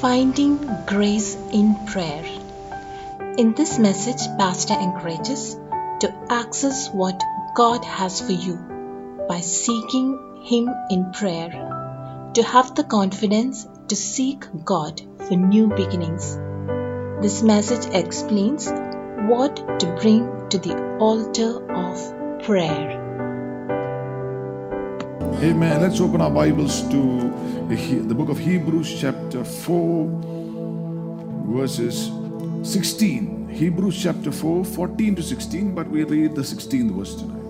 Finding Grace in Prayer. In this message, Pastor encourages to access what God has for you by seeking Him in prayer, to have the confidence to seek God for new beginnings. This message explains what to bring to the altar of prayer. Amen. Let's open our Bibles to the book of Hebrews, chapter 4, verses 16. Hebrews chapter 4, 14 to 16, but we read the 16th verse tonight.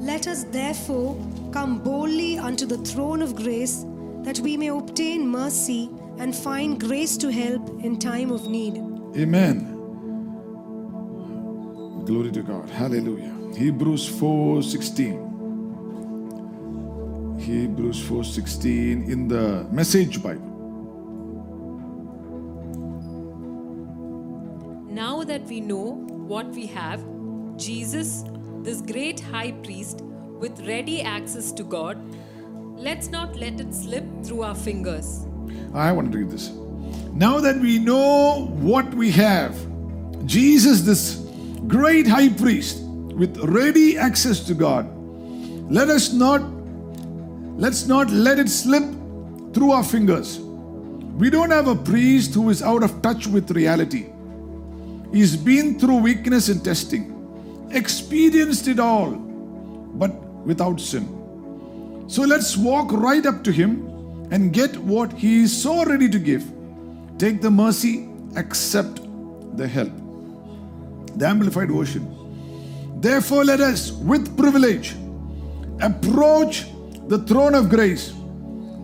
Let us therefore come boldly unto the throne of grace, that we may obtain mercy and find grace to help in time of need. Amen. Glory to God. Hallelujah. Hebrews 4 16. Hebrews 4:16 in the Message Bible. Now that we know what we have, Jesus, this great high priest, with ready access to God, let's not let it slip through our fingers. I want to read this. Now that we know what we have, Jesus, this great high priest with ready access to God, let us not let's not let it slip through our fingers. We don't have a priest who is out of touch with reality. He's been through weakness and testing, experienced it all, but without sin. So let's walk right up to him and get what he is so ready to give. Take the mercy, accept the help. The Amplified Version. Therefore, let us, with privilege, approach the throne of grace.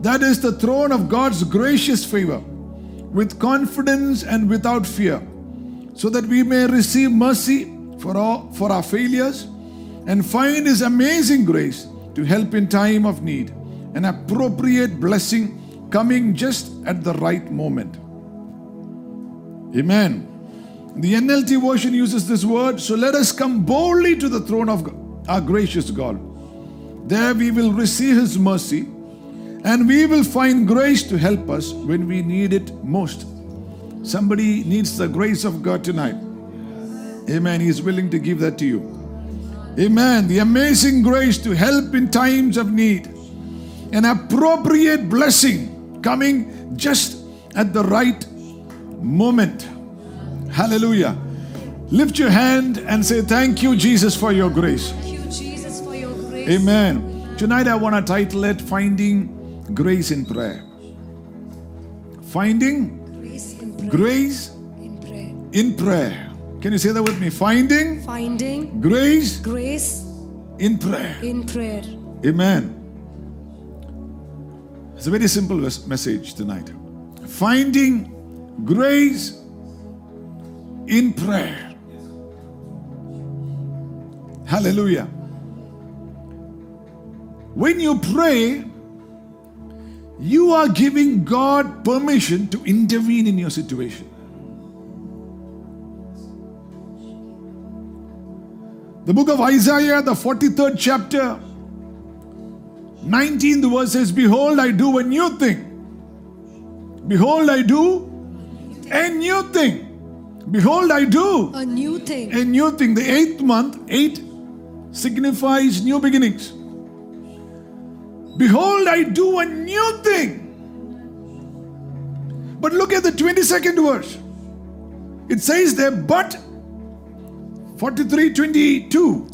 That is the throne of God's gracious favor, with confidence and without fear, so that we may receive mercy for, all, for our failures and find His amazing grace to help in time of need, an appropriate blessing coming just at the right moment. Amen. The NLT version uses this word, so let us come boldly to the throne of our gracious God. There we will receive His mercy and we will find grace to help us when we need it most. Somebody needs the grace of God tonight. Amen. He's willing to give that to you. Amen. The amazing grace to help in times of need. An appropriate blessing coming just at the right moment. Hallelujah. Lift your hand and say, Thank you, Jesus, for your grace. Amen. Tonight I want to title it Finding Grace in Prayer. Finding Grace in prayer. Grace In prayer. in Prayer. Can you say that with me? Finding Finding Grace grace in Prayer. in prayer. Amen. It's a very simple message tonight. Finding grace in prayer. Hallelujah. When you pray, you are giving God permission to intervene in your situation. The book of Isaiah, the 43rd chapter, 19th verse says, Behold, I do a new thing. Behold, I do a new thing. Behold, I do A new thing. a new thing. The eighth month, eight signifies new beginnings. Behold, I do a new thing. But look at the 22nd verse. It says there, but 43 22.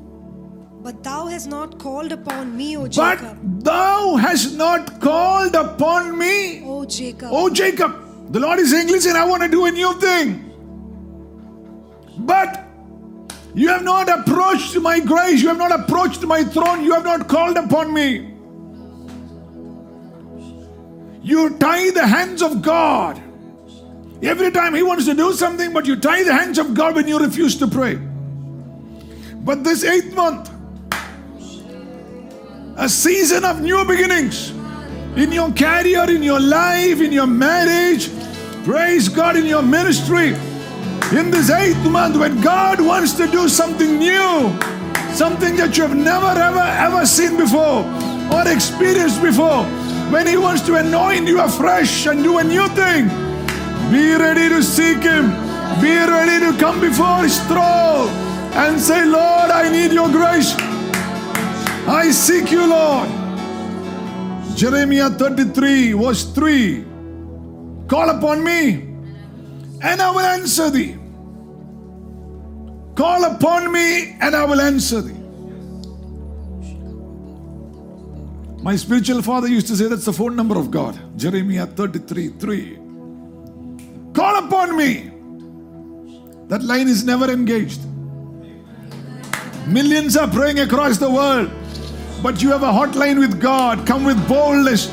But thou hast not called upon me, O Jacob. But thou hast not called upon me, O Jacob. O Jacob. The Lord is saying, Listen, I want to do a new thing. But you have not approached my grace, you have not approached my throne, you have not called upon me. You tie the hands of God. Every time He wants to do something, but you tie the hands of God when you refuse to pray. But this eighth month, a season of new beginnings in your career, in your life, in your marriage. Praise God in your ministry. In this eighth month, when God wants to do something new, something that you have never, ever, ever seen before or experienced before, when He wants to anoint you afresh and do a new thing, Be ready to seek Him. Be ready to come before His throne and say, Lord, I need your grace. I seek you, Lord. Jeremiah 33, verse 3. Call upon me, and I will answer thee. Call upon me, and I will answer thee. My spiritual father used to say that's the phone number of God. Jeremiah 33 3. Call upon me. That line is never engaged. Millions are praying across the world, but you have a hotline with God. Come with boldness,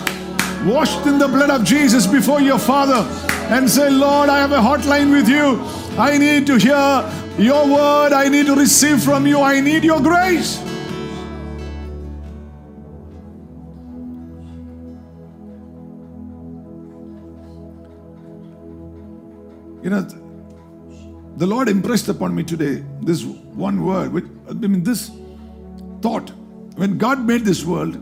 washed in the blood of Jesus before your Father, and say, Lord, I have a hotline with you. I need to hear your word. I need to receive from you. I need your grace. You know, the Lord impressed upon me today this one word, which I mean, this thought. When God made this world,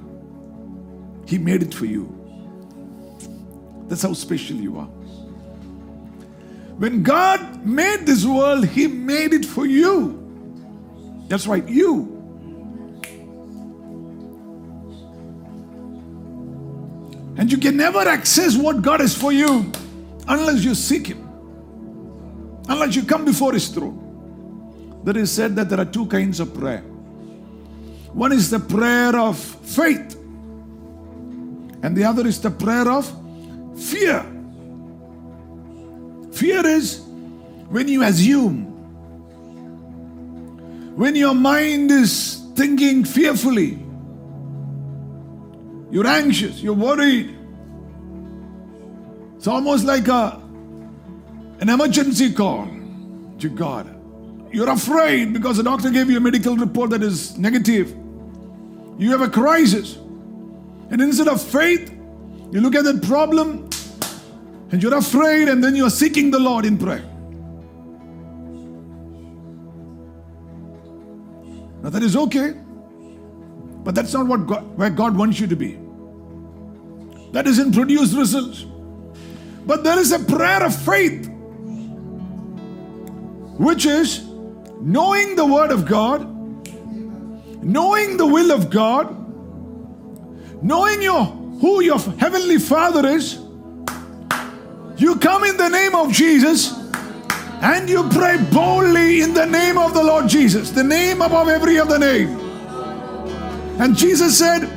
He made it for you. That's how special you are. When God made this world, He made it for you. That's right, you. And you can never access what God is for you unless you seek Him, unless you come before His throne. There is said that there are two kinds of prayer. One is the prayer of faith, and the other is the prayer of fear. Fear is when you assume, when your mind is thinking fearfully, you're anxious, you're worried. It's almost like a, an emergency call to God. You're afraid because the doctor gave you a medical report that is negative. You have a crisis. And instead of faith, you look at that problem and you're afraid, and then you're seeking the Lord in prayer. Now, that is okay, but that's not what God, where God wants you to be. That doesn't produce results. But there is a prayer of faith, which is knowing the Word of God, knowing the will of God, knowing your who your heavenly Father is. You come in the name of Jesus and you pray boldly in the name of the Lord Jesus, the name above every other name. And Jesus said,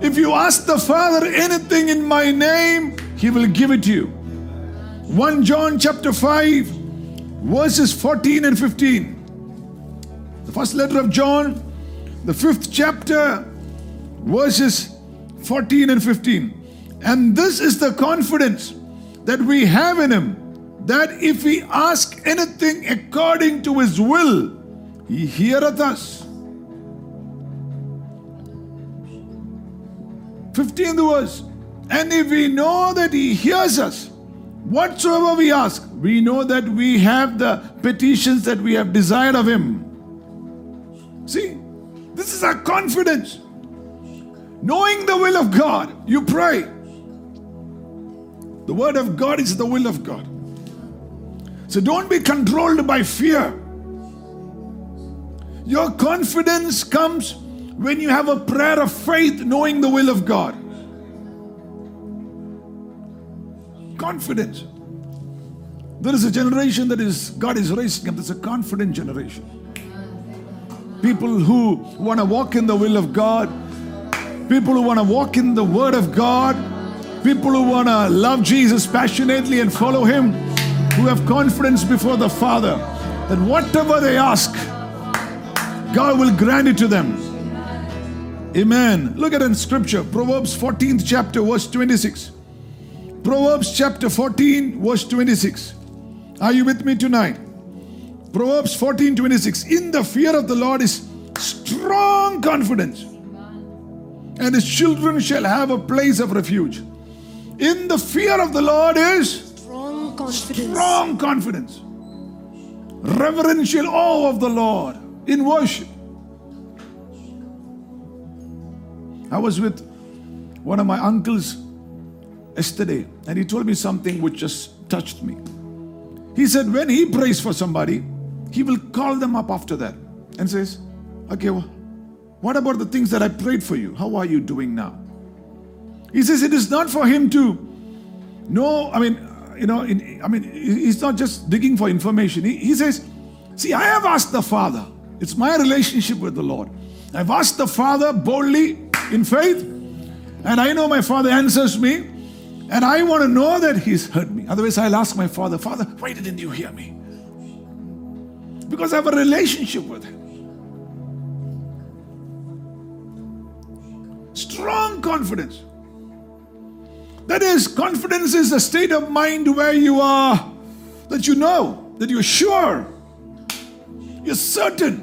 If you ask the Father anything in my name, he will give it to you. 1 John chapter 5, verses 14 and 15. The first letter of John, the fifth chapter, verses 14 and 15. And this is the confidence that we have in Him that if we ask anything according to His will, He heareth us. 15th verse. And if we know that He hears us, whatsoever we ask, we know that we have the petitions that we have desired of Him. See, this is our confidence. Knowing the will of God, you pray. The word of God is the will of God. So don't be controlled by fear. Your confidence comes when you have a prayer of faith, knowing the will of God. Confidence. There is a generation that is God is raising up. There's a confident generation. People who want to walk in the will of God, people who want to walk in the Word of God, people who want to love Jesus passionately and follow Him, who have confidence before the Father that whatever they ask, God will grant it to them. Amen. Look at in Scripture, Proverbs 14th chapter, verse 26. Proverbs chapter 14, verse 26. Are you with me tonight? Proverbs 14 26. In the fear of the Lord is strong confidence, and his children shall have a place of refuge. In the fear of the Lord is Strong confidence. strong confidence, reverential awe of the Lord in worship. I was with one of my uncles yesterday, and he told me something which just touched me. He said, when he prays for somebody, he will call them up after that and says, Okay, well, what about the things that I prayed for you? How are you doing now? He says it is not for him to know, I mean, you know, in, I mean, he's not just digging for information. He, he says, See, I have asked the Father. It's my relationship with the Lord. I've asked the Father boldly in faith, and I know my Father answers me, and I want to know that He's heard me. Otherwise, I'll ask my Father, Father, why didn't you hear me? Because I have a relationship with Him. Strong confidence. That is, confidence is a state of mind where you are, that you know, that you're sure, you're certain.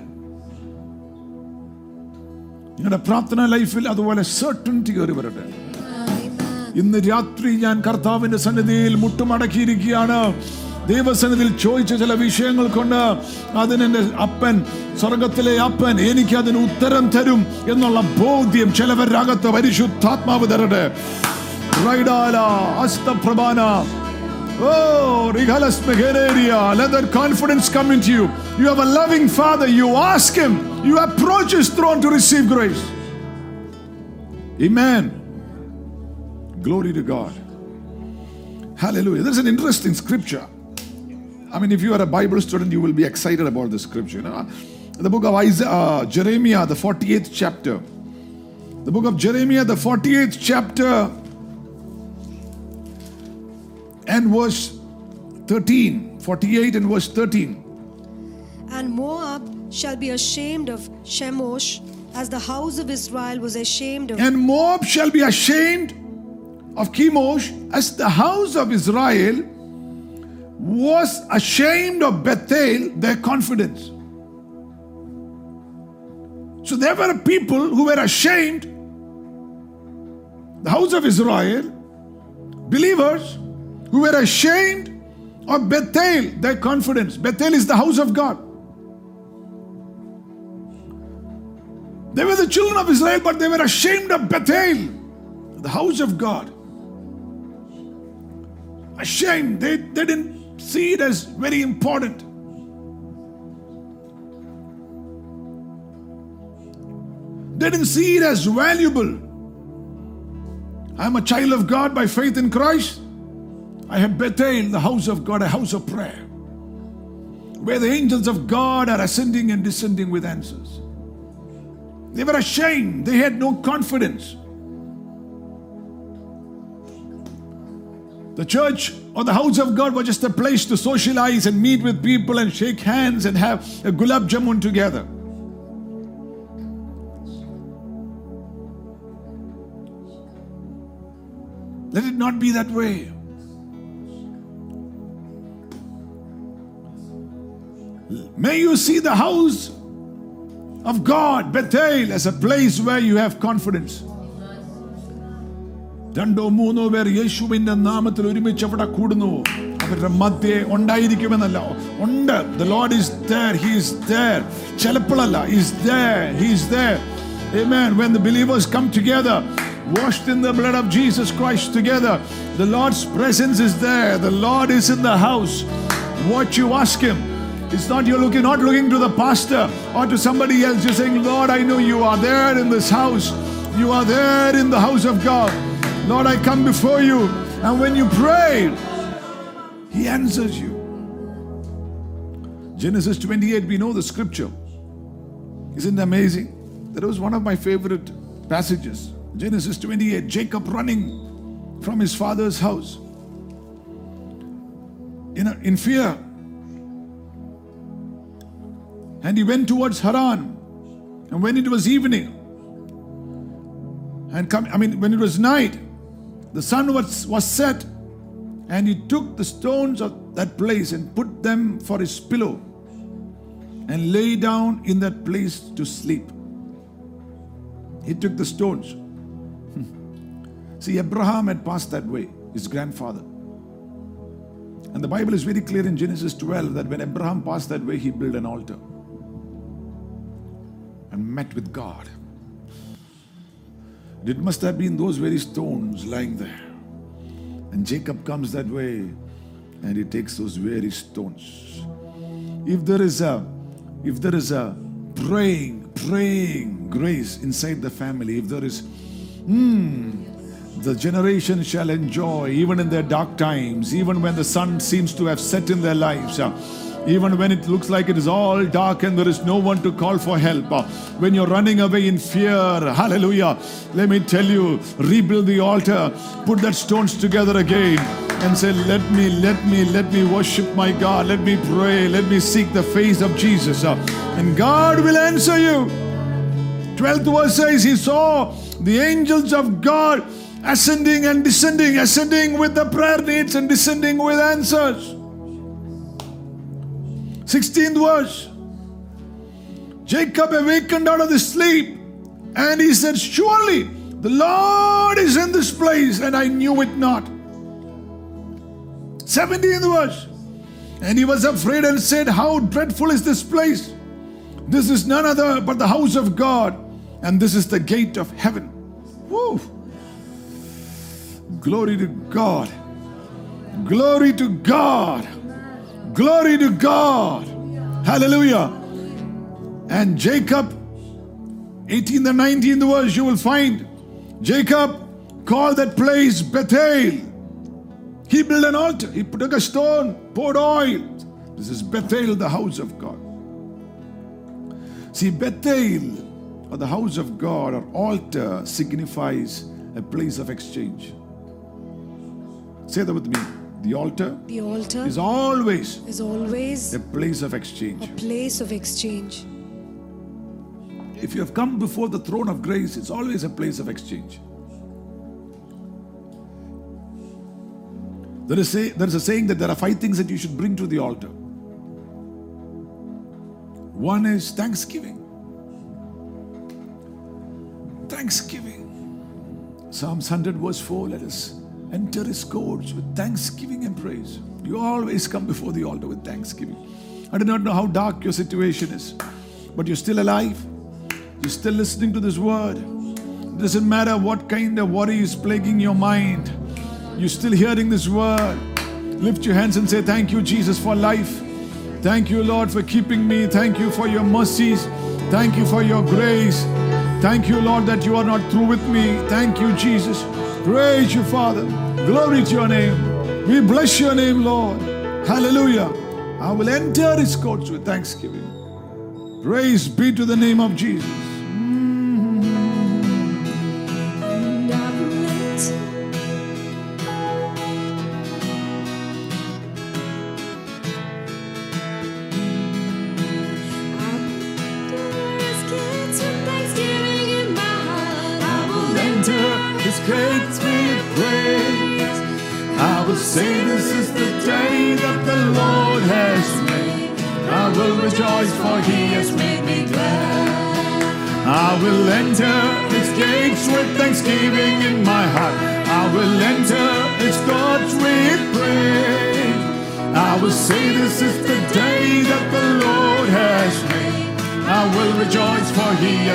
നിങ്ങളുടെ പ്രാർത്ഥന ലൈഫിൽ അതുപോലെ സർട്ടൻറ്റി കയറി വരട്ടെ ഇന്ന് രാത്രി ഞാൻ കർത്താവിന്റെ സന്നിധിയിൽ മുട്ടുമടക്കിയിരിക്കുകയാണ്. ദൈവസന്നിധിയിൽ ചോദിച്ച ചില വിഷയങ്ങൾ കൊണ്ട് അതിനെ അപ്പൻ സ്വർഗത്തിലെ അപ്പൻ എനിക്ക് അതിന് ഉത്തരം തരും എന്നുള്ള ബോധ്യം ചിലവരകത്ത് പരിശുദ്ധാത്മാവ് തരട്ടെ. റൈഡാല throne. Glory to God. Hallelujah. There's an interesting scripture. I mean, if you are a Bible student, you will be excited about this scripture. You know? The book of Isaiah, uh, Jeremiah, the 48th chapter. The book of Jeremiah, the 48th chapter, and verse 13. 48 and verse 13. And Moab shall be ashamed of Chemosh, as the house of Israel was ashamed of. And Moab shall be ashamed of Chemosh as the house of Israel was ashamed of Bethel, their confidence. So there were people who were ashamed, the house of Israel, believers who were ashamed of Bethel, their confidence. Bethel is the house of God. They were the children of Israel, but they were ashamed of Bethel, the house of God. Ashamed. They, they didn't see it as very important. They didn't see it as valuable. I'm a child of God by faith in Christ. I have Bethel, the house of God, a house of prayer, where the angels of God are ascending and descending with answers. They were ashamed. They had no confidence. The church or the house of God was just a place to socialize and meet with people and shake hands and have a gulab jamun together. Let it not be that way. May you see the house of God, Bethel, as a place where you have confidence. രണ്ടോ മൂന്നോ പേർ യേശുവിന്റെ നാമത്തിൽ ഒരുമിച്ച് അവിടെ കൂടുന്നു അവരുടെ മധ്യേ ഉണ്ടായിരിക്കുമെന്നല്ല ഉണ്ട് the Lord is there he is there ചിലപ്പോഴല്ല is there he is there amen when the believers come together washed in the blood of Jesus Christ together the Lord's presence is there the Lord is in the house what you ask him it's not you're looking, not looking to the pastor or to somebody else. You're saying, Lord, I know you are there in this house. You are there in the house of God. Lord, I come before you. And when you pray, He answers you. Genesis 28, we know the scripture. Isn't it amazing? That was one of my favorite passages. Genesis 28, Jacob running from his father's house in, a, in fear. And he went towards Haran. And when it was evening, and come, I mean, when it was night, the sun was, was set, and he took the stones of that place and put them for his pillow and lay down in that place to sleep. He took the stones. See, Abraham had passed that way, his grandfather. And the Bible is very clear in Genesis 12 that when Abraham passed that way, he built an altar and met with God. It must have been those very stones lying there. And Jacob comes that way and he takes those very stones. If there is a if there is a praying, praying grace inside the family, if there is hmm, the generation shall enjoy even in their dark times, even when the sun seems to have set in their lives. uh, even when it looks like it is all dark and there is no one to call for help, when you're running away in fear, hallelujah, let me tell you, rebuild the altar, put that stones together again, and say, Let me, let me, let me worship my God, let me pray, let me seek the face of Jesus, and God will answer you. 12th verse says, He saw the angels of God ascending and descending, ascending with the prayer needs and descending with answers. 16th verse. Jacob awakened out of the sleep and he said, Surely the Lord is in this place, and I knew it not. 17th verse. And he was afraid and said, How dreadful is this place! This is none other but the house of God, and this is the gate of heaven. Woo! Glory to God. Glory to God. Glory to God. Hallelujah. And Jacob, 18th and 19th verse, you will find Jacob called that place Bethel. He built an altar. He took a stone, poured oil. This is Bethel, the house of God. See, Bethel, or the house of God, or altar, signifies a place of exchange. Say that with me. The altar The altar is always is always a place of exchange. a place of exchange. If you have come before the throne of grace, it's always a place of exchange. There is, a, there is a saying that there are five things that you should bring to the altar. One is thanksgiving. Thanksgiving. Psalms 100, verse 4 let us enter his courts with thanksgiving and praise. You always come before the altar with thanksgiving. I do not know how dark your situation is, but you're still alive. You're still listening to this word. It doesn't matter what kind of worry is plaguing your mind. You're still hearing this word. Lift your hands and say, Thank you, Jesus, for life. Thank you, Lord, for keeping me. Thank you for your mercies. Thank you for your grace. Thank you, Lord, that you are not through with me. Thank you, Jesus. Praise you, Father. Glory to your name. We bless your name, Lord. Hallelujah. I will enter his courts with thanksgiving. Praise be to the name of Jesus.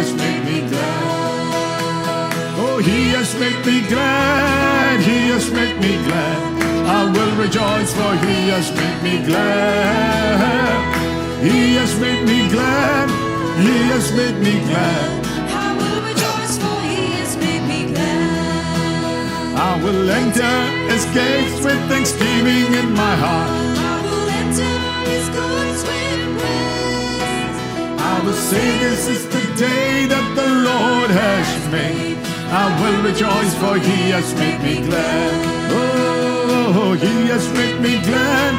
Has made me glad. Oh, he has made me glad. He has made me glad. I will rejoice for he has made me glad. He has made me glad. He has made me glad. I will rejoice, for he has made me glad. I will enter his gates with thanksgiving in my heart. I will enter his courts with praise. I will say this is the day that the Lord has made. I will rejoice for he has made me glad. Oh, he has made me glad.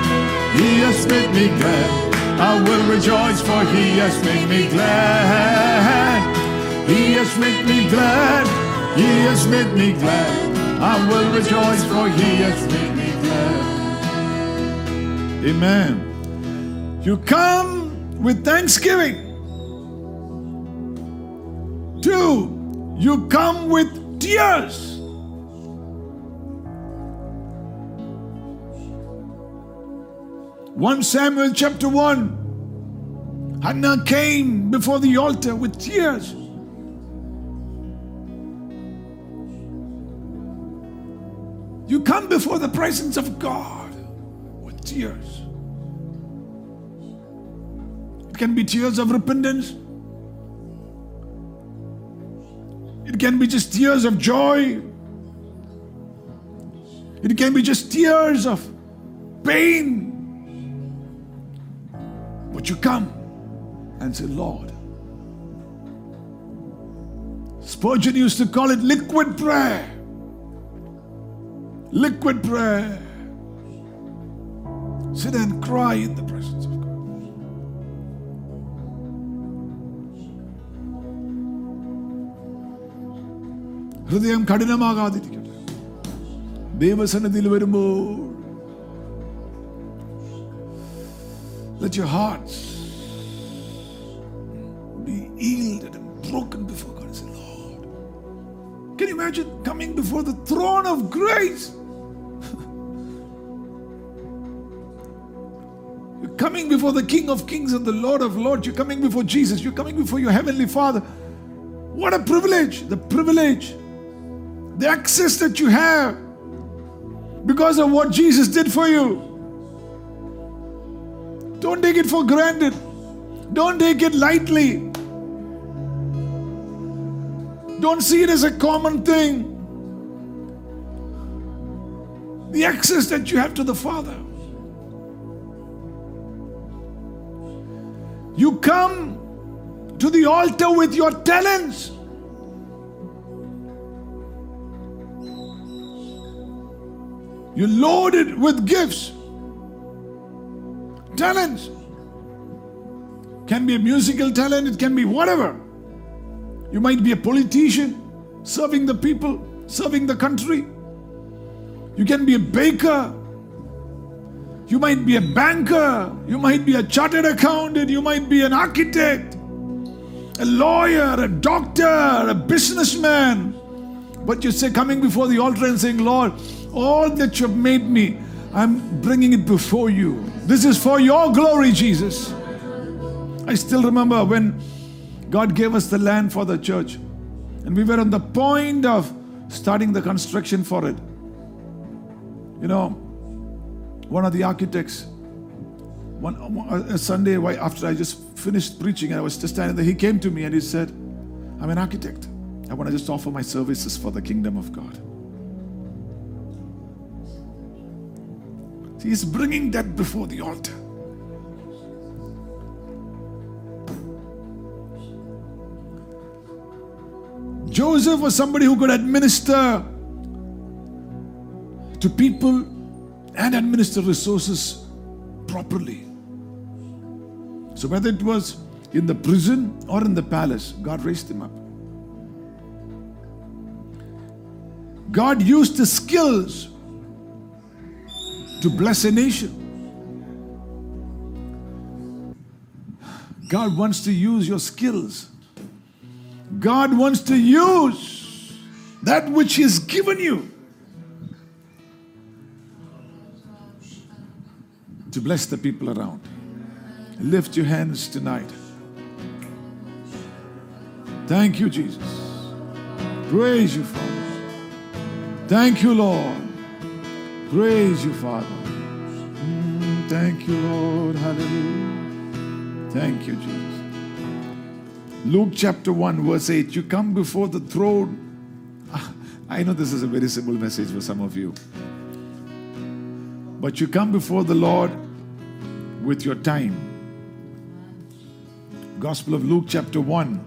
He has made me glad. I will rejoice for he has made me glad. He has made me glad. He has made me glad. I will rejoice for he has made me glad. Amen. You come with thanksgiving. Two, you come with tears. One Samuel chapter one. Hannah came before the altar with tears. You come before the presence of God with tears. It can be tears of repentance. It can be just tears of joy. It can be just tears of pain. But you come and say, Lord. Spurgeon used to call it liquid prayer. Liquid prayer. Sit and cry in the presence ഹൃദയം കഠിനമാകാതിരിക്കട്ടെ ദൈവസന്നിധിയിൽ വരുമ്പോൾ let your hearts be yielded and broken before God and say, Lord. Can you imagine coming before the throne of grace? You're coming before the King of Kings and the Lord of Lords. You're coming before Jesus. You're coming before your Heavenly Father. What a privilege! The privilege, the access that you have because of what Jesus did for you. Don't take it for granted. Don't take it lightly. Don't see it as a common thing. The access that you have to the Father. You come to the altar with your talents. You load it with gifts. Talents. Can be a musical talent, it can be whatever. You might be a politician, serving the people, serving the country. You can be a baker. You might be a banker. You might be a chartered accountant. You might be an architect, a lawyer, a doctor, a businessman. But you say, coming before the altar and saying, Lord, all that you have made me, I'm bringing it before you. This is for your glory, Jesus. I still remember when God gave us the land for the church, and we were on the point of starting the construction for it. You know, one of the architects, one a Sunday after I just finished preaching, and I was just standing there. He came to me and he said, I'm an architect. I want to just offer my services for the kingdom of God. He's bringing that before the altar. Joseph was somebody who could administer to people and administer resources properly. So, whether it was in the prison or in the palace, God raised him up. God used his skills to bless a nation. God wants to use your skills. God wants to use that which He's given you to bless the people around. Lift your hands tonight. Thank you, Jesus. Praise you, Father. Thank you, Lord. Praise you, Father. Mm, thank you, Lord. Hallelujah. Thank you, Jesus. Luke chapter 1, verse 8. You come before the throne. Ah, I know this is a very simple message for some of you. But you come before the Lord with your time. Gospel of Luke chapter 1.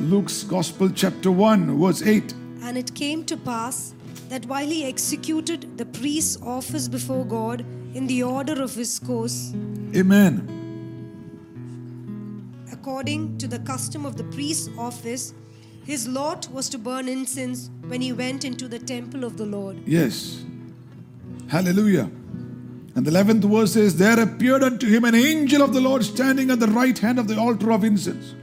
Luke's Gospel chapter 1, verse 8. And it came to pass that while he executed the priest's office before God in the order of his course, Amen. according to the custom of the priest's office, his lot was to burn incense when he went into the temple of the Lord. Yes. Hallelujah. And the 11th verse says, There appeared unto him an angel of the Lord standing at the right hand of the altar of incense.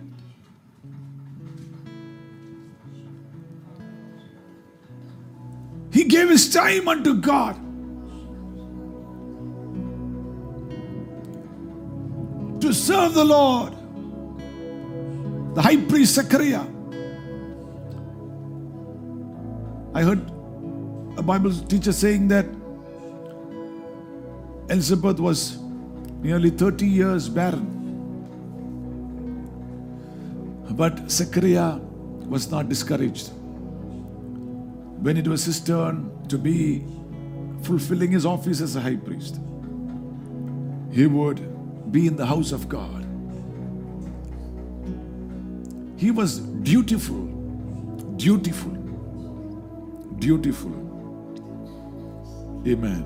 Time unto God. To serve the Lord. The high priest Zechariah. I heard a Bible teacher saying that Elizabeth was nearly 30 years barren. But Zechariah was not discouraged. When it was his turn to be fulfilling his office as a high priest, he would be in the house of God. He was dutiful, dutiful, dutiful. Amen.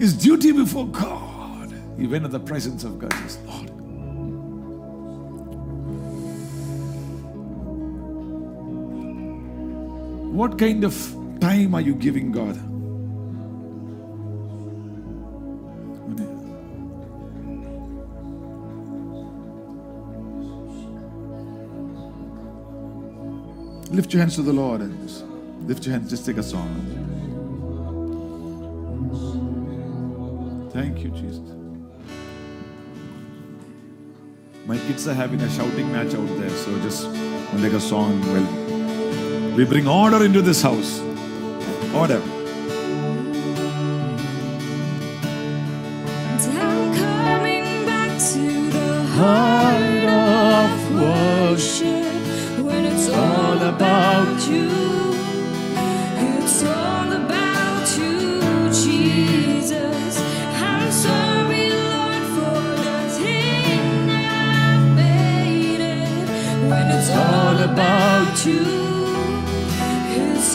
His duty before God. He went in the presence of God. Says, Lord, what kind of time are you giving God? Lift your hands to the Lord and lift your hands. Just take a song. Thank you, Jesus. My kids are having a shouting match out there, so just take a song. Well, we bring order into this house. Order. And I'm coming back to the heart of worship when it's all about you. It's all about you, Jesus. I'm sorry, Lord, for the thing I've made it. When it's all about you,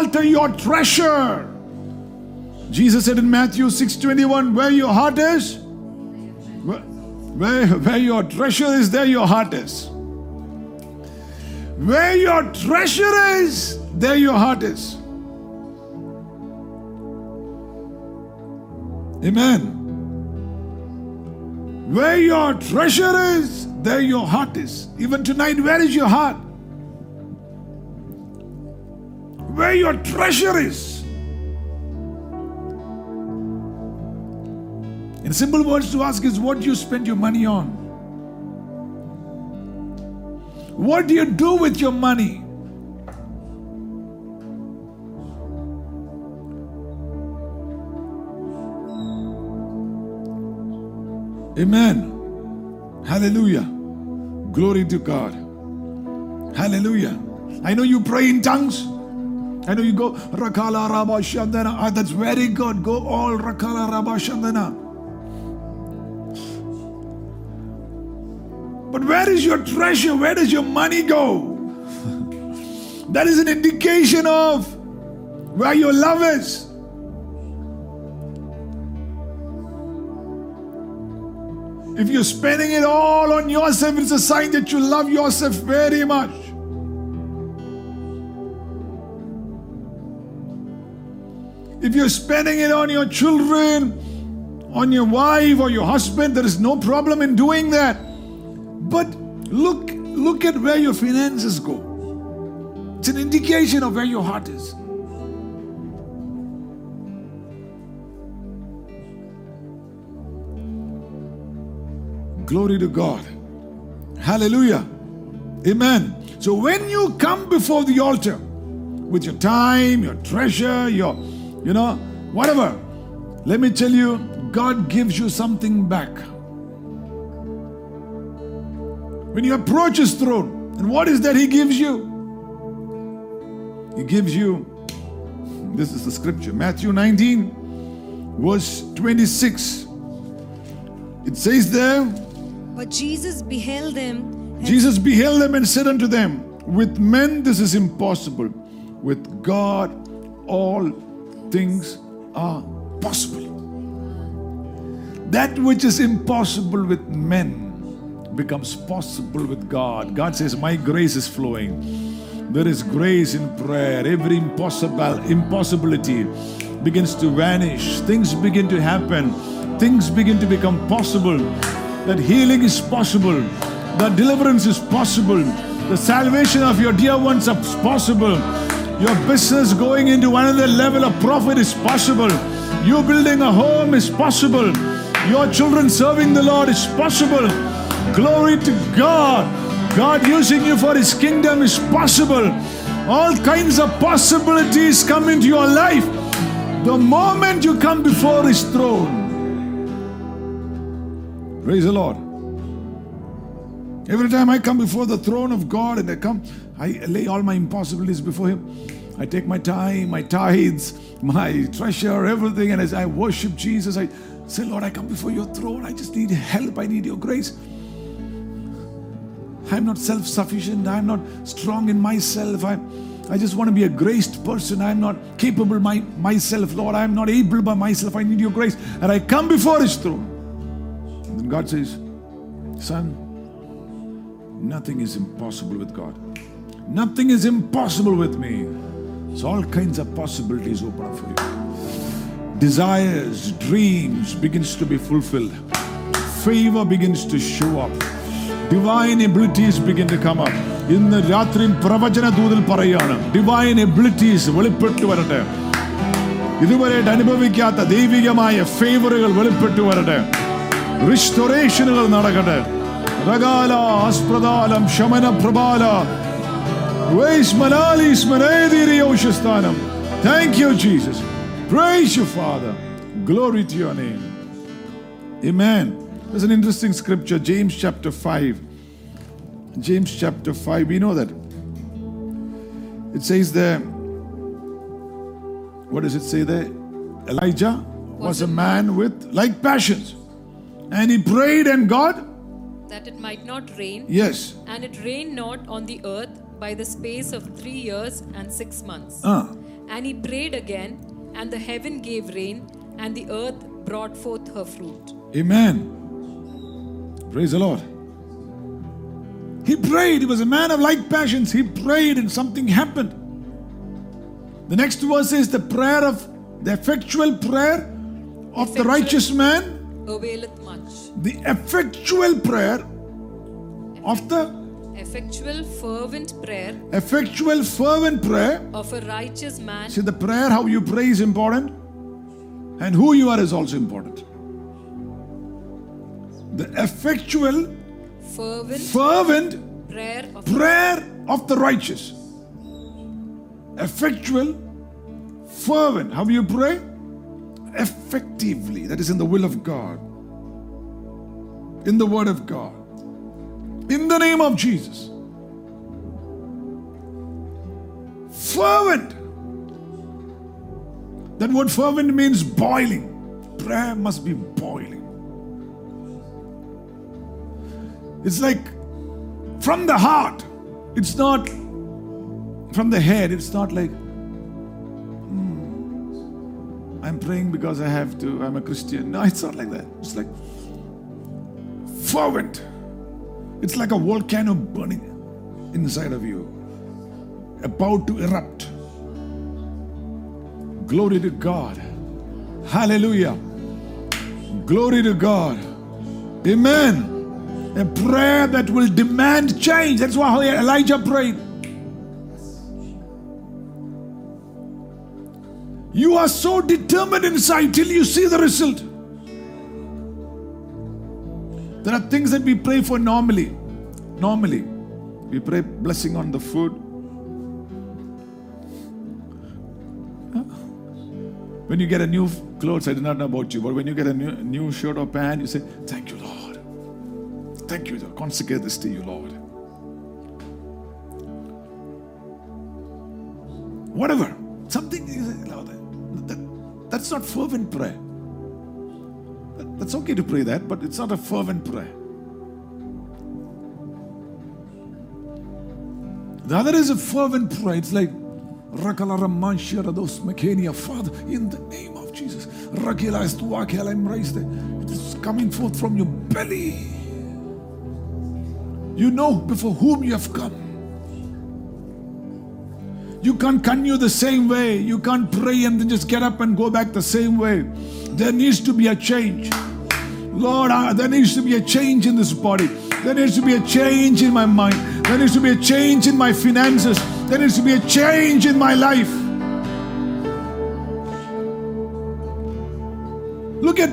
altar your treasure. Jesus said in Matthew 6:21, where your heart is, where, where, where your treasure is, there your heart is. Where your treasure is, there your heart is. Amen. Where your treasure is, there your heart is. Even tonight, where is your heart? Where your treasure is. In simple words, to ask is what do you spend your money on. What do you do with your money? Amen. Hallelujah. Glory to God. Hallelujah. I know you pray in tongues. I know you go Rakala Rabba Shandana. Ah, that's very good. Go all Rakala Rabba Shandana. But where is your treasure? Where does your money go? that is an indication of where your love is. If you're spending it all on yourself, it's a sign that you love yourself very much. If you're spending it on your children, on your wife or your husband, there is no problem in doing that. But look, look at where your finances go. It's an indication of where your heart is. Glory to God. Hallelujah. Amen. So when you come before the altar with your time, your treasure, your, you know, whatever, let me tell you, God gives you something back. When you approach His throne, and what is that He gives you? He gives you, this is the scripture, Matthew 19, verse 26. It says there, But Jesus beheld them Jesus beheld them and said unto them, With men this is impossible, with God all things are possible. That which is impossible with men becomes possible with God. God says, My grace is flowing. There is grace in prayer. Every impossible impossibility begins to vanish. Things begin to happen. Things begin to become possible. That healing is possible. That deliverance is possible. The salvation of your dear ones is possible. Your business going into another level of profit is possible. You building a home is possible. Your children serving the Lord is possible. Glory to God. God using you for His kingdom is possible. All kinds of possibilities come into your life the moment you come before His throne. Praise the Lord. Every time I come before the throne of God and I come, I lay all my impossibilities before Him. I take my time, my tithes, my treasure, everything, and as I worship Jesus, I say, Lord, I come before your throne. I just need help. I need your grace. I'm not self sufficient. I'm not strong in myself. I, I just want to be a graced person. I'm not capable my, myself, Lord. I'm not able by myself. I need your grace. And I come before His throne. And God says, Son, nothing is impossible with God. Nothing is impossible with me. So all kinds of possibilities open up for you. Desires, dreams begins to be fulfilled. Favor begins to show up. Divine abilities begin to come up. ഇന്ന് രാത്രിയും പ്രവചന ദൂതിൽ പറയാണ് divine abilities വെളിപ്പെട്ടു വരട്ടെ ഇതുവരെയായിട്ട് അനുഭവിക്കാത്ത ദൈവികമായ ഫേവറുകൾ വെളിപ്പെട്ടു വരട്ടെ റിസ്റ്റോറേഷനുകൾ നടക്കട്ടെ Ragala, അസ്പ്രദാലം ശമന പ്രബാല Thank you, Jesus. Praise you, Father. Glory to your name. Amen. There's an interesting scripture, James chapter 5. James chapter 5, we know that. It says there, what does it say there? Elijah was a man with like passions. And he prayed, and God, that it might not rain, yes. and it rained not on the earth by the space of three years and six months. Uh, And he prayed again, and the heaven gave rain, and the earth brought forth her fruit. Amen. Praise the Lord. He prayed. He was a man of like passions. He prayed and something happened. The next verse is the prayer of the effectual prayer of the righteous man. Availeth much. The effectual prayer of the Effectual, fervent prayer effectual fervent prayer. of a righteous man See, the prayer, how you pray is important, and who you are is also important. The effectual fervent fervent prayer of prayer of the righteous. Effectual, fervent. How do you pray? Effectively. That is in the will of God, in the Word of God, in the name of Jesus. Fervent. That word fervent means boiling. Prayer must be boiling. It's like from the heart. It's not from the head. It's not like, "Hmm, I'm praying because I have to, I'm a Christian. No, it's not like that. It's like fervent. It's like a volcano burning inside of you, about to erupt. Glory to God. Hallelujah. Glory to God. Amen. A prayer that will demand change. That's why Elijah prayed. You are so determined inside till you see the result. There are things that we pray for normally. Normally, we pray blessing on the food. When you get a new clothes, I do not know about you, but when you get a new, new shirt or pant, you say, Thank you, Lord. Thank you, Lord. Consecrate this to you, Lord. Whatever. Something, that, that's not fervent prayer. That's okay to pray that, but it's not a fervent prayer. The other is a fervent prayer. It's like Father, in the name of Jesus. It is coming forth from your belly. You know before whom you have come. You can't continue the same way. You can't pray and then just get up and go back the same way. There needs to be a change. Lord, uh, there needs to be a change in this body. There needs to be a change in my mind. There needs to be a change in my finances. There needs to be a change in my life. Look at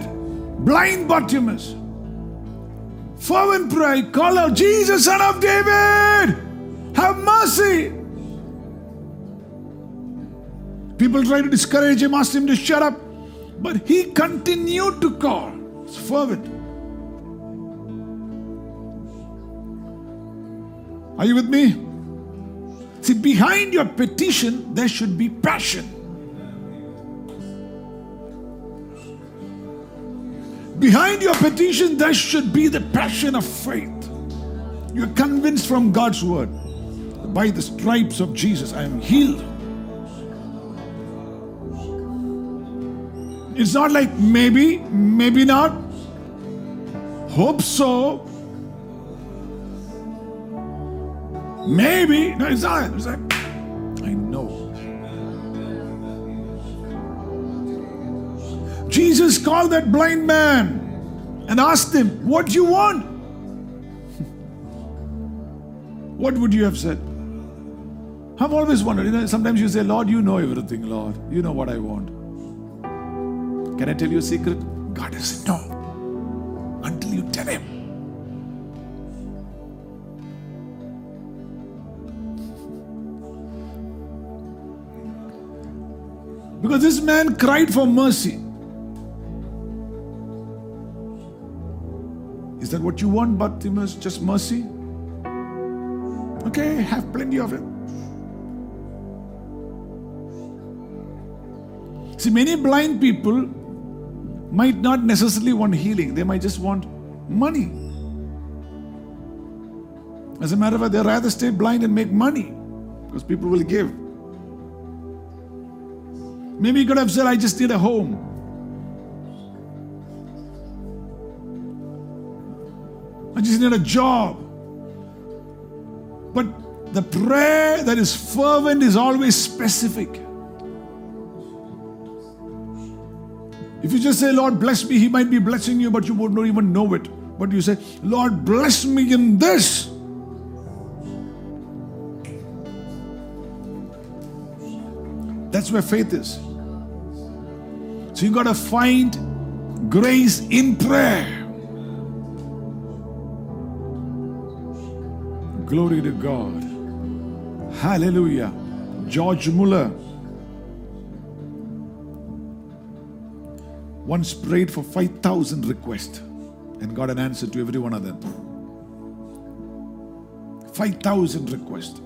blind Bartimaeus. Fervent prayer, call out, Jesus, son of David, have mercy. People try to discourage him, ask him to shut up, but he continued to call. It's fervent. Are you with me? See, behind your petition, there should be passion. Behind your petition, there should be the passion of faith. You're convinced from God's word. By the stripes of Jesus, I am healed. It's not like maybe, maybe not. Hope so. Maybe. No, it's not. It's like, I know. Jesus called that blind man and asked him, What do you want? what would you have said? I've always wondered. You know, sometimes you say, Lord, you know everything, Lord. You know what I want. Can I tell you a secret? God doesn't know until you tell Him. Because this man cried for mercy. Is that what you want, Bartimaeus? Just mercy? Okay, have plenty of it. See, many blind people might not necessarily want healing, they might just want money. As a matter of fact, they'd rather stay blind and make money because people will give. Maybe you could have said, I just need a home. I just need a job. But the prayer that is fervent is always specific. You just say, Lord, bless me, He might be blessing you, but you would not even know it. But you say, Lord, bless me in this. That's where faith is. So you got to find grace in prayer. Glory to God. Hallelujah. George Muller once prayed for 5,000 requests and got an answer to every one of them. 5,000 requests.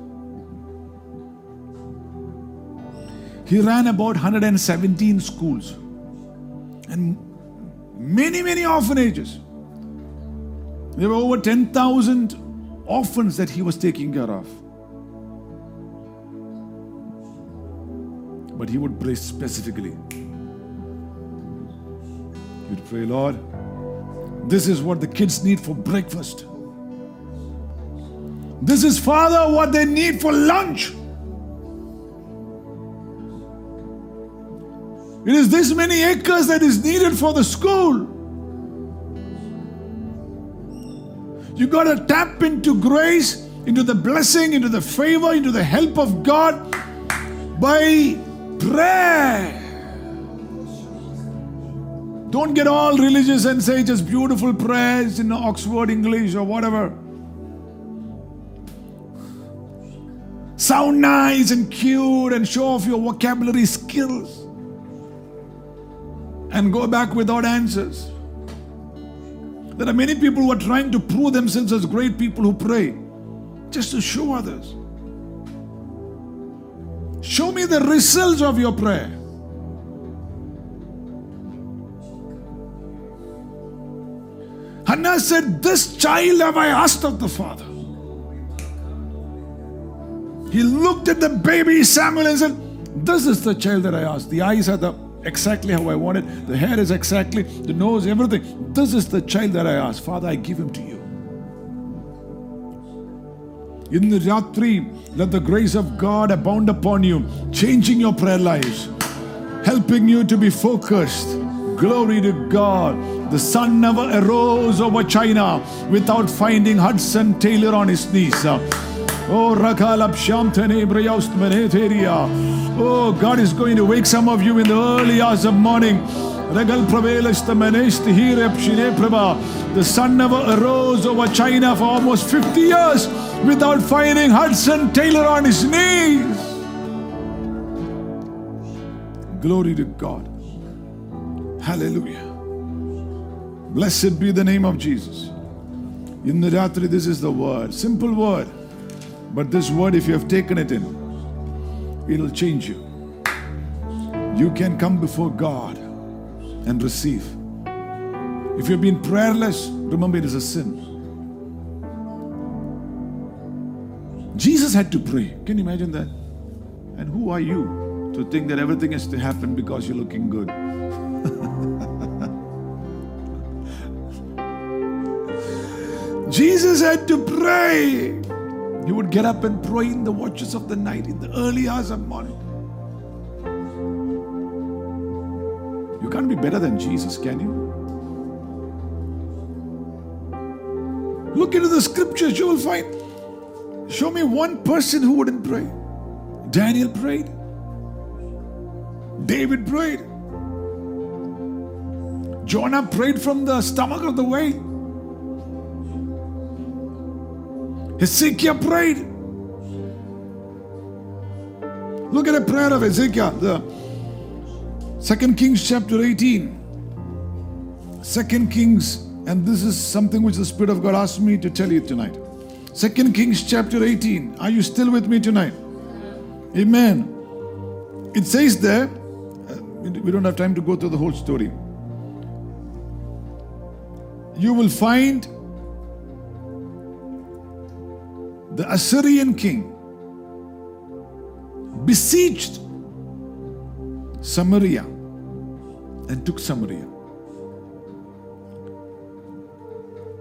He ran about 117 schools and many, many orphanages. There were over 10,000 orphans that he was taking care of. But he would pray specifically We pray, Lord, this is what the kids need for breakfast. This is, Father, what they need for lunch. It is this many acres that is needed for the school. You got to tap into grace, into the blessing, into the favor, into the help of God by prayer. Don't get all religious and say just beautiful prayers in Oxford English or whatever. Sound nice and cute and show off your vocabulary skills and go back without answers. There are many people who are trying to prove themselves as great people who pray just to show others. Show me the results of your prayer. Hannah said, This child have I asked of the Father. He looked at the baby Samuel and said, This is the child that I asked. The eyes are the exactly how I want it, the hair is exactly, the nose, everything. This is the child that I asked. Father, I give him to you. In the Ratri, let the grace of God abound upon you, changing your prayer lives, helping you to be focused. Glory to God. The sun never arose over China without finding Hudson Taylor on his knees. Oh. Oh, God is going to wake some of you in the early hours of morning. The sun never arose over China for almost 50 years without finding Hudson Taylor on his knees. Glory to God. Hallelujah. Blessed be the name of Jesus. In the Ratri, this is the word. Simple word. But this word, if you have taken it in, it'll change you. You can come before God and receive. If you've been prayerless, remember it is a sin. Jesus had to pray. Can you imagine that? And who are you to think that everything has to happen because you're looking good? Jesus had to pray. He would get up and pray in the watches of the night, in the early hours of morning. You can't be better than Jesus, can you? Look into the scriptures, you will find. Show me one person who wouldn't pray. Daniel prayed. David prayed. Jonah prayed from the stomach of the whale. Hezekiah prayed. Look at the prayer of Hezekiah, the Second Kings chapter 18. Second Kings, and this is something which the Spirit of God asked me to tell you tonight. Second Kings chapter 18. Are you still with me tonight? Amen. It says there, uh, we don't have time to go through the whole story. You will find the Assyrian king besieged Samaria and took Samaria.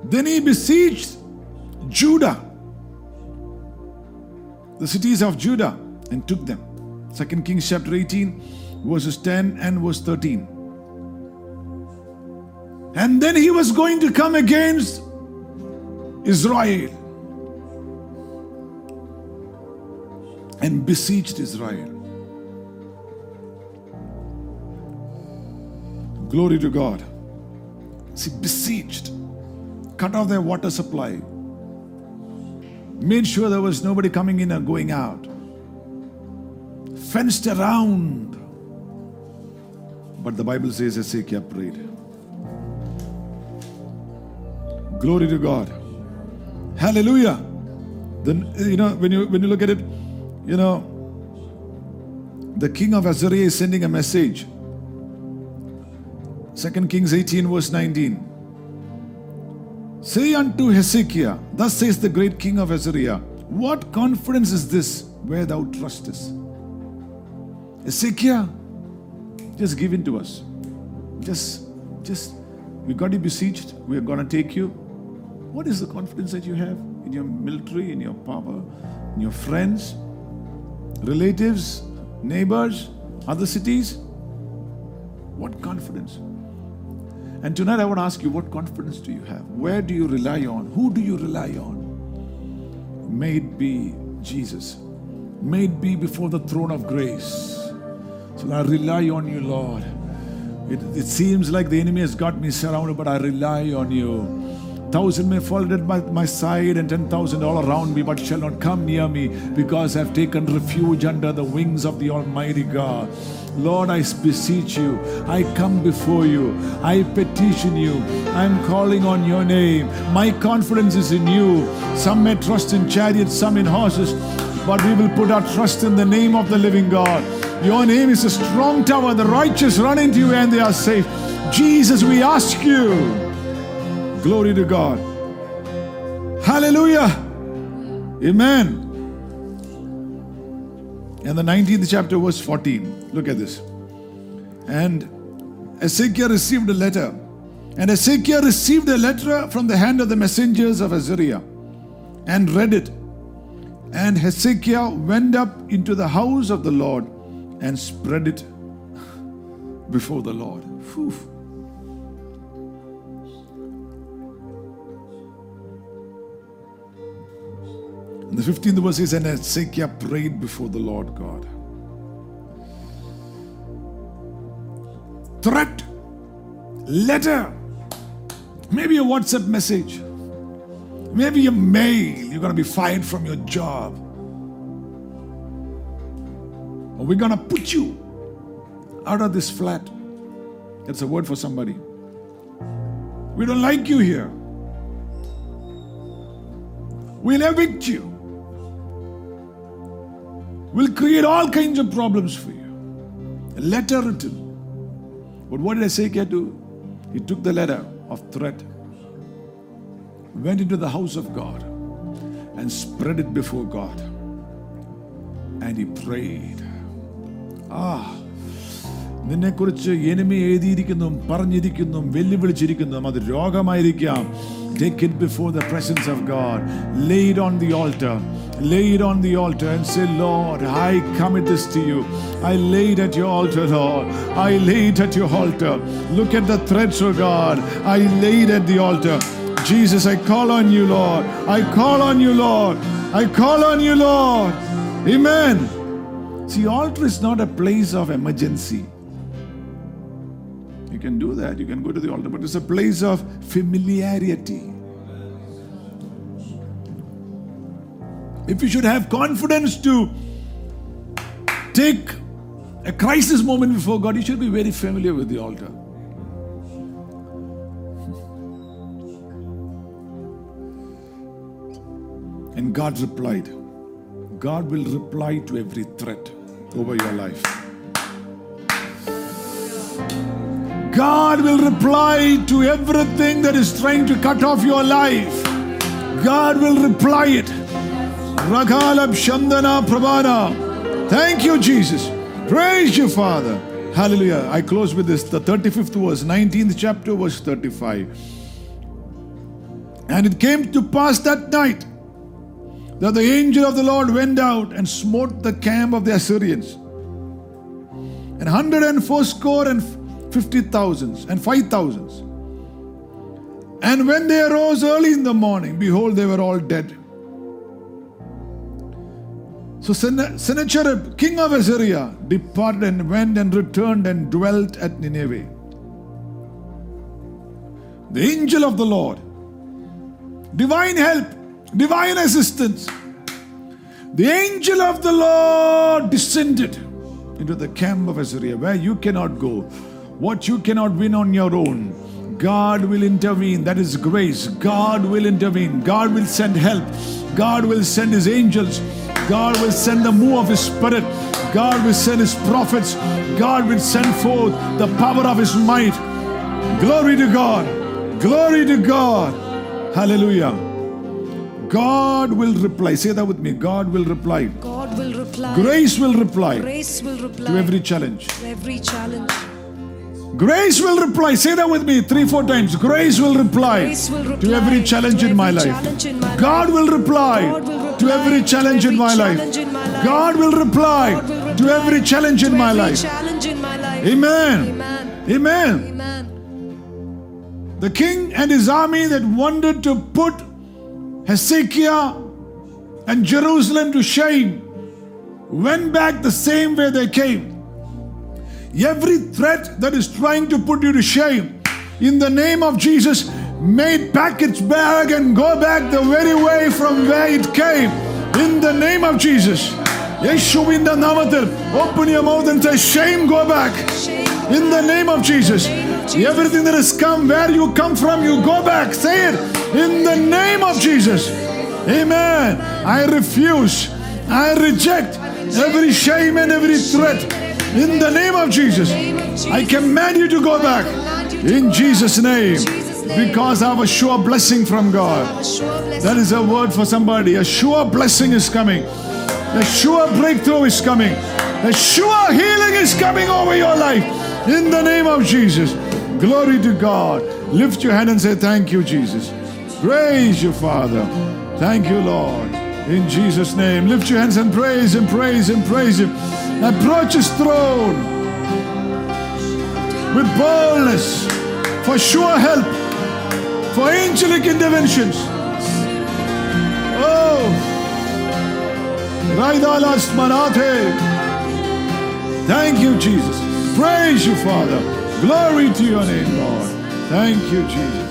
Then he besieged Judah, the cities of Judah, and took them. Second Kings chapter 18, verses 10 and verse 13. And then he was going to come against Israel. And besieged Israel. Glory to God. See, besieged, cut off their water supply, made sure there was nobody coming in or going out, fenced around. But the Bible says Hezekiah prayed. Glory to God. Hallelujah. Then you know when you when you look at it, you know, the king of Assyria is sending a message. 2 Kings 18, verse 19. Say unto Hezekiah, Thus says the great king of Assyria, What confidence is this where thou trustest? Hezekiah, just give in to us. Just, just We got you besieged. We are going to take you. What is the confidence that you have in your military, in your power, in your friends, relatives, neighbors, other cities? What confidence? And tonight I want to ask you, what confidence do you have? Where do you rely on? Who do you rely on? May it be Jesus. May it be before the throne of grace. So I rely on you, Lord. It, it seems like the enemy has got me surrounded, but I rely on you. Thousand may fall at my, my side and ten thousand all around me, but shall not come near me because I've taken refuge under the wings of the Almighty God. Lord, I beseech you. I come before you. I petition you. I'm calling on your name. My confidence is in you. Some may trust in chariots, some in horses, but we will put our trust in the name of the living God. Your name is a strong tower. The righteous run into you and they are safe. Jesus, we ask you. Glory to God. Hallelujah. Amen. And the 19th chapter, verse 14. Look at this. And Ezekiel received a letter. And Ezekiel received a letter from the hand of the messengers of Assyria and read it. And Hezekiah went up into the house of the Lord and spread it before the Lord. Phew. And the 15th verse says, And Hezekiah prayed before the Lord God. Threat, letter, maybe a WhatsApp message, maybe a mail, you're going to be fired from your job. Or we're going to put you out of this flat. That's a word for somebody. We don't like you here. We'll evict you We'll create all kinds of problems for you. A letter written. But what did Hezekiah do? He took the letter of threat, went into the house of God, and spread it before God. And he prayed. Ah, നിന്നെക്കുറിച്ച് enemy എഴുതിയിരിക്കുന്നതും പറഞ്ഞിരിക്കുന്നതും വെല്ലുവിളിച്ചിരിക്കുന്നതും അത് രോഗമായിരിക്കാം Take it before the presence of God. Lay it on the altar. Lay it on the altar and say, Lord, I commit this to you. I lay it at your altar, Lord. I lay it at your altar. Look at the threads, oh God. I lay it at the altar. Jesus, I call on you, Lord. I call on you, Lord. I call on you, Lord. Amen. See, altar is not a place of emergency. You can do that. You can go to the altar, but it's a place of familiarity. If you should have confidence to take a crisis moment before God, you should be very familiar with the altar. And God replied. God will reply to every threat over your life. God will reply to everything that is trying to cut off your life. God will reply it. Ragalab Shandana Prabhana. Thank you, Jesus. Praise you, Father. Hallelujah. I close with this. The 35th verse, 19th chapter, verse 35. And it came to pass that night that the angel of the Lord went out and smote the camp of the Assyrians. And hundred and fourscore and fifty thousands and five thousands. And when they arose early in the morning, behold, they were all dead. So Sennacherib, king of Assyria, departed and went and returned and dwelt at Nineveh. The angel of the Lord, divine help, divine assistance. The angel of the Lord descended into the camp of Assyria where you cannot go, what you cannot win on your own. God will intervene. That is grace. God will intervene. God will send help. God will send His angels. God will send the move of His Spirit. God will send His prophets. God will send forth the power of His might. Glory to God. Glory to God. Hallelujah. God will reply. Say that with me. God will reply. God will reply. Grace will reply Grace will reply to every challenge. to every challenge. Grace will reply. Say that with me three, four times. Grace will reply, Grace will to every challenge to in my life. challenge in my God will reply, God will to every challenge to in my life. challenge in my life. God will reply God will to every challenge in my every life. challenge in my life. Amen. Amen. Amen. Amen. The king and his army that wanted to put Hezekiah and Jerusalem to shame went back the same way they came. Every threat that is trying to put you to shame, in the name of Jesus, may it pack its bag and go back the very way from where it came. In the name of Jesus. യേശുവിന്റെ നാമത്തിൽ open your mouth and say shame go back in the name of Jesus everything that has come where you come from you go back say it in the name of Jesus amen I refuse I reject every shame and every threat in the name of Jesus I command you to go back in Jesus name because I have a sure blessing from God that is a word for somebody. A sure blessing is coming. A sure breakthrough is coming. A sure healing is coming over your life. In the name of Jesus. Glory to God. Lift your hand and say, Thank you, Jesus. Praise you, Father. Thank you, Lord. In Jesus' name. Lift your hands and praise Him, praise Him, praise Him. Approach His throne with boldness for sure help, for angelic interventions. Oh, Raidalas. Thank you, Jesus. Praise you, Father. Glory to your name, Lord. Thank you, Jesus.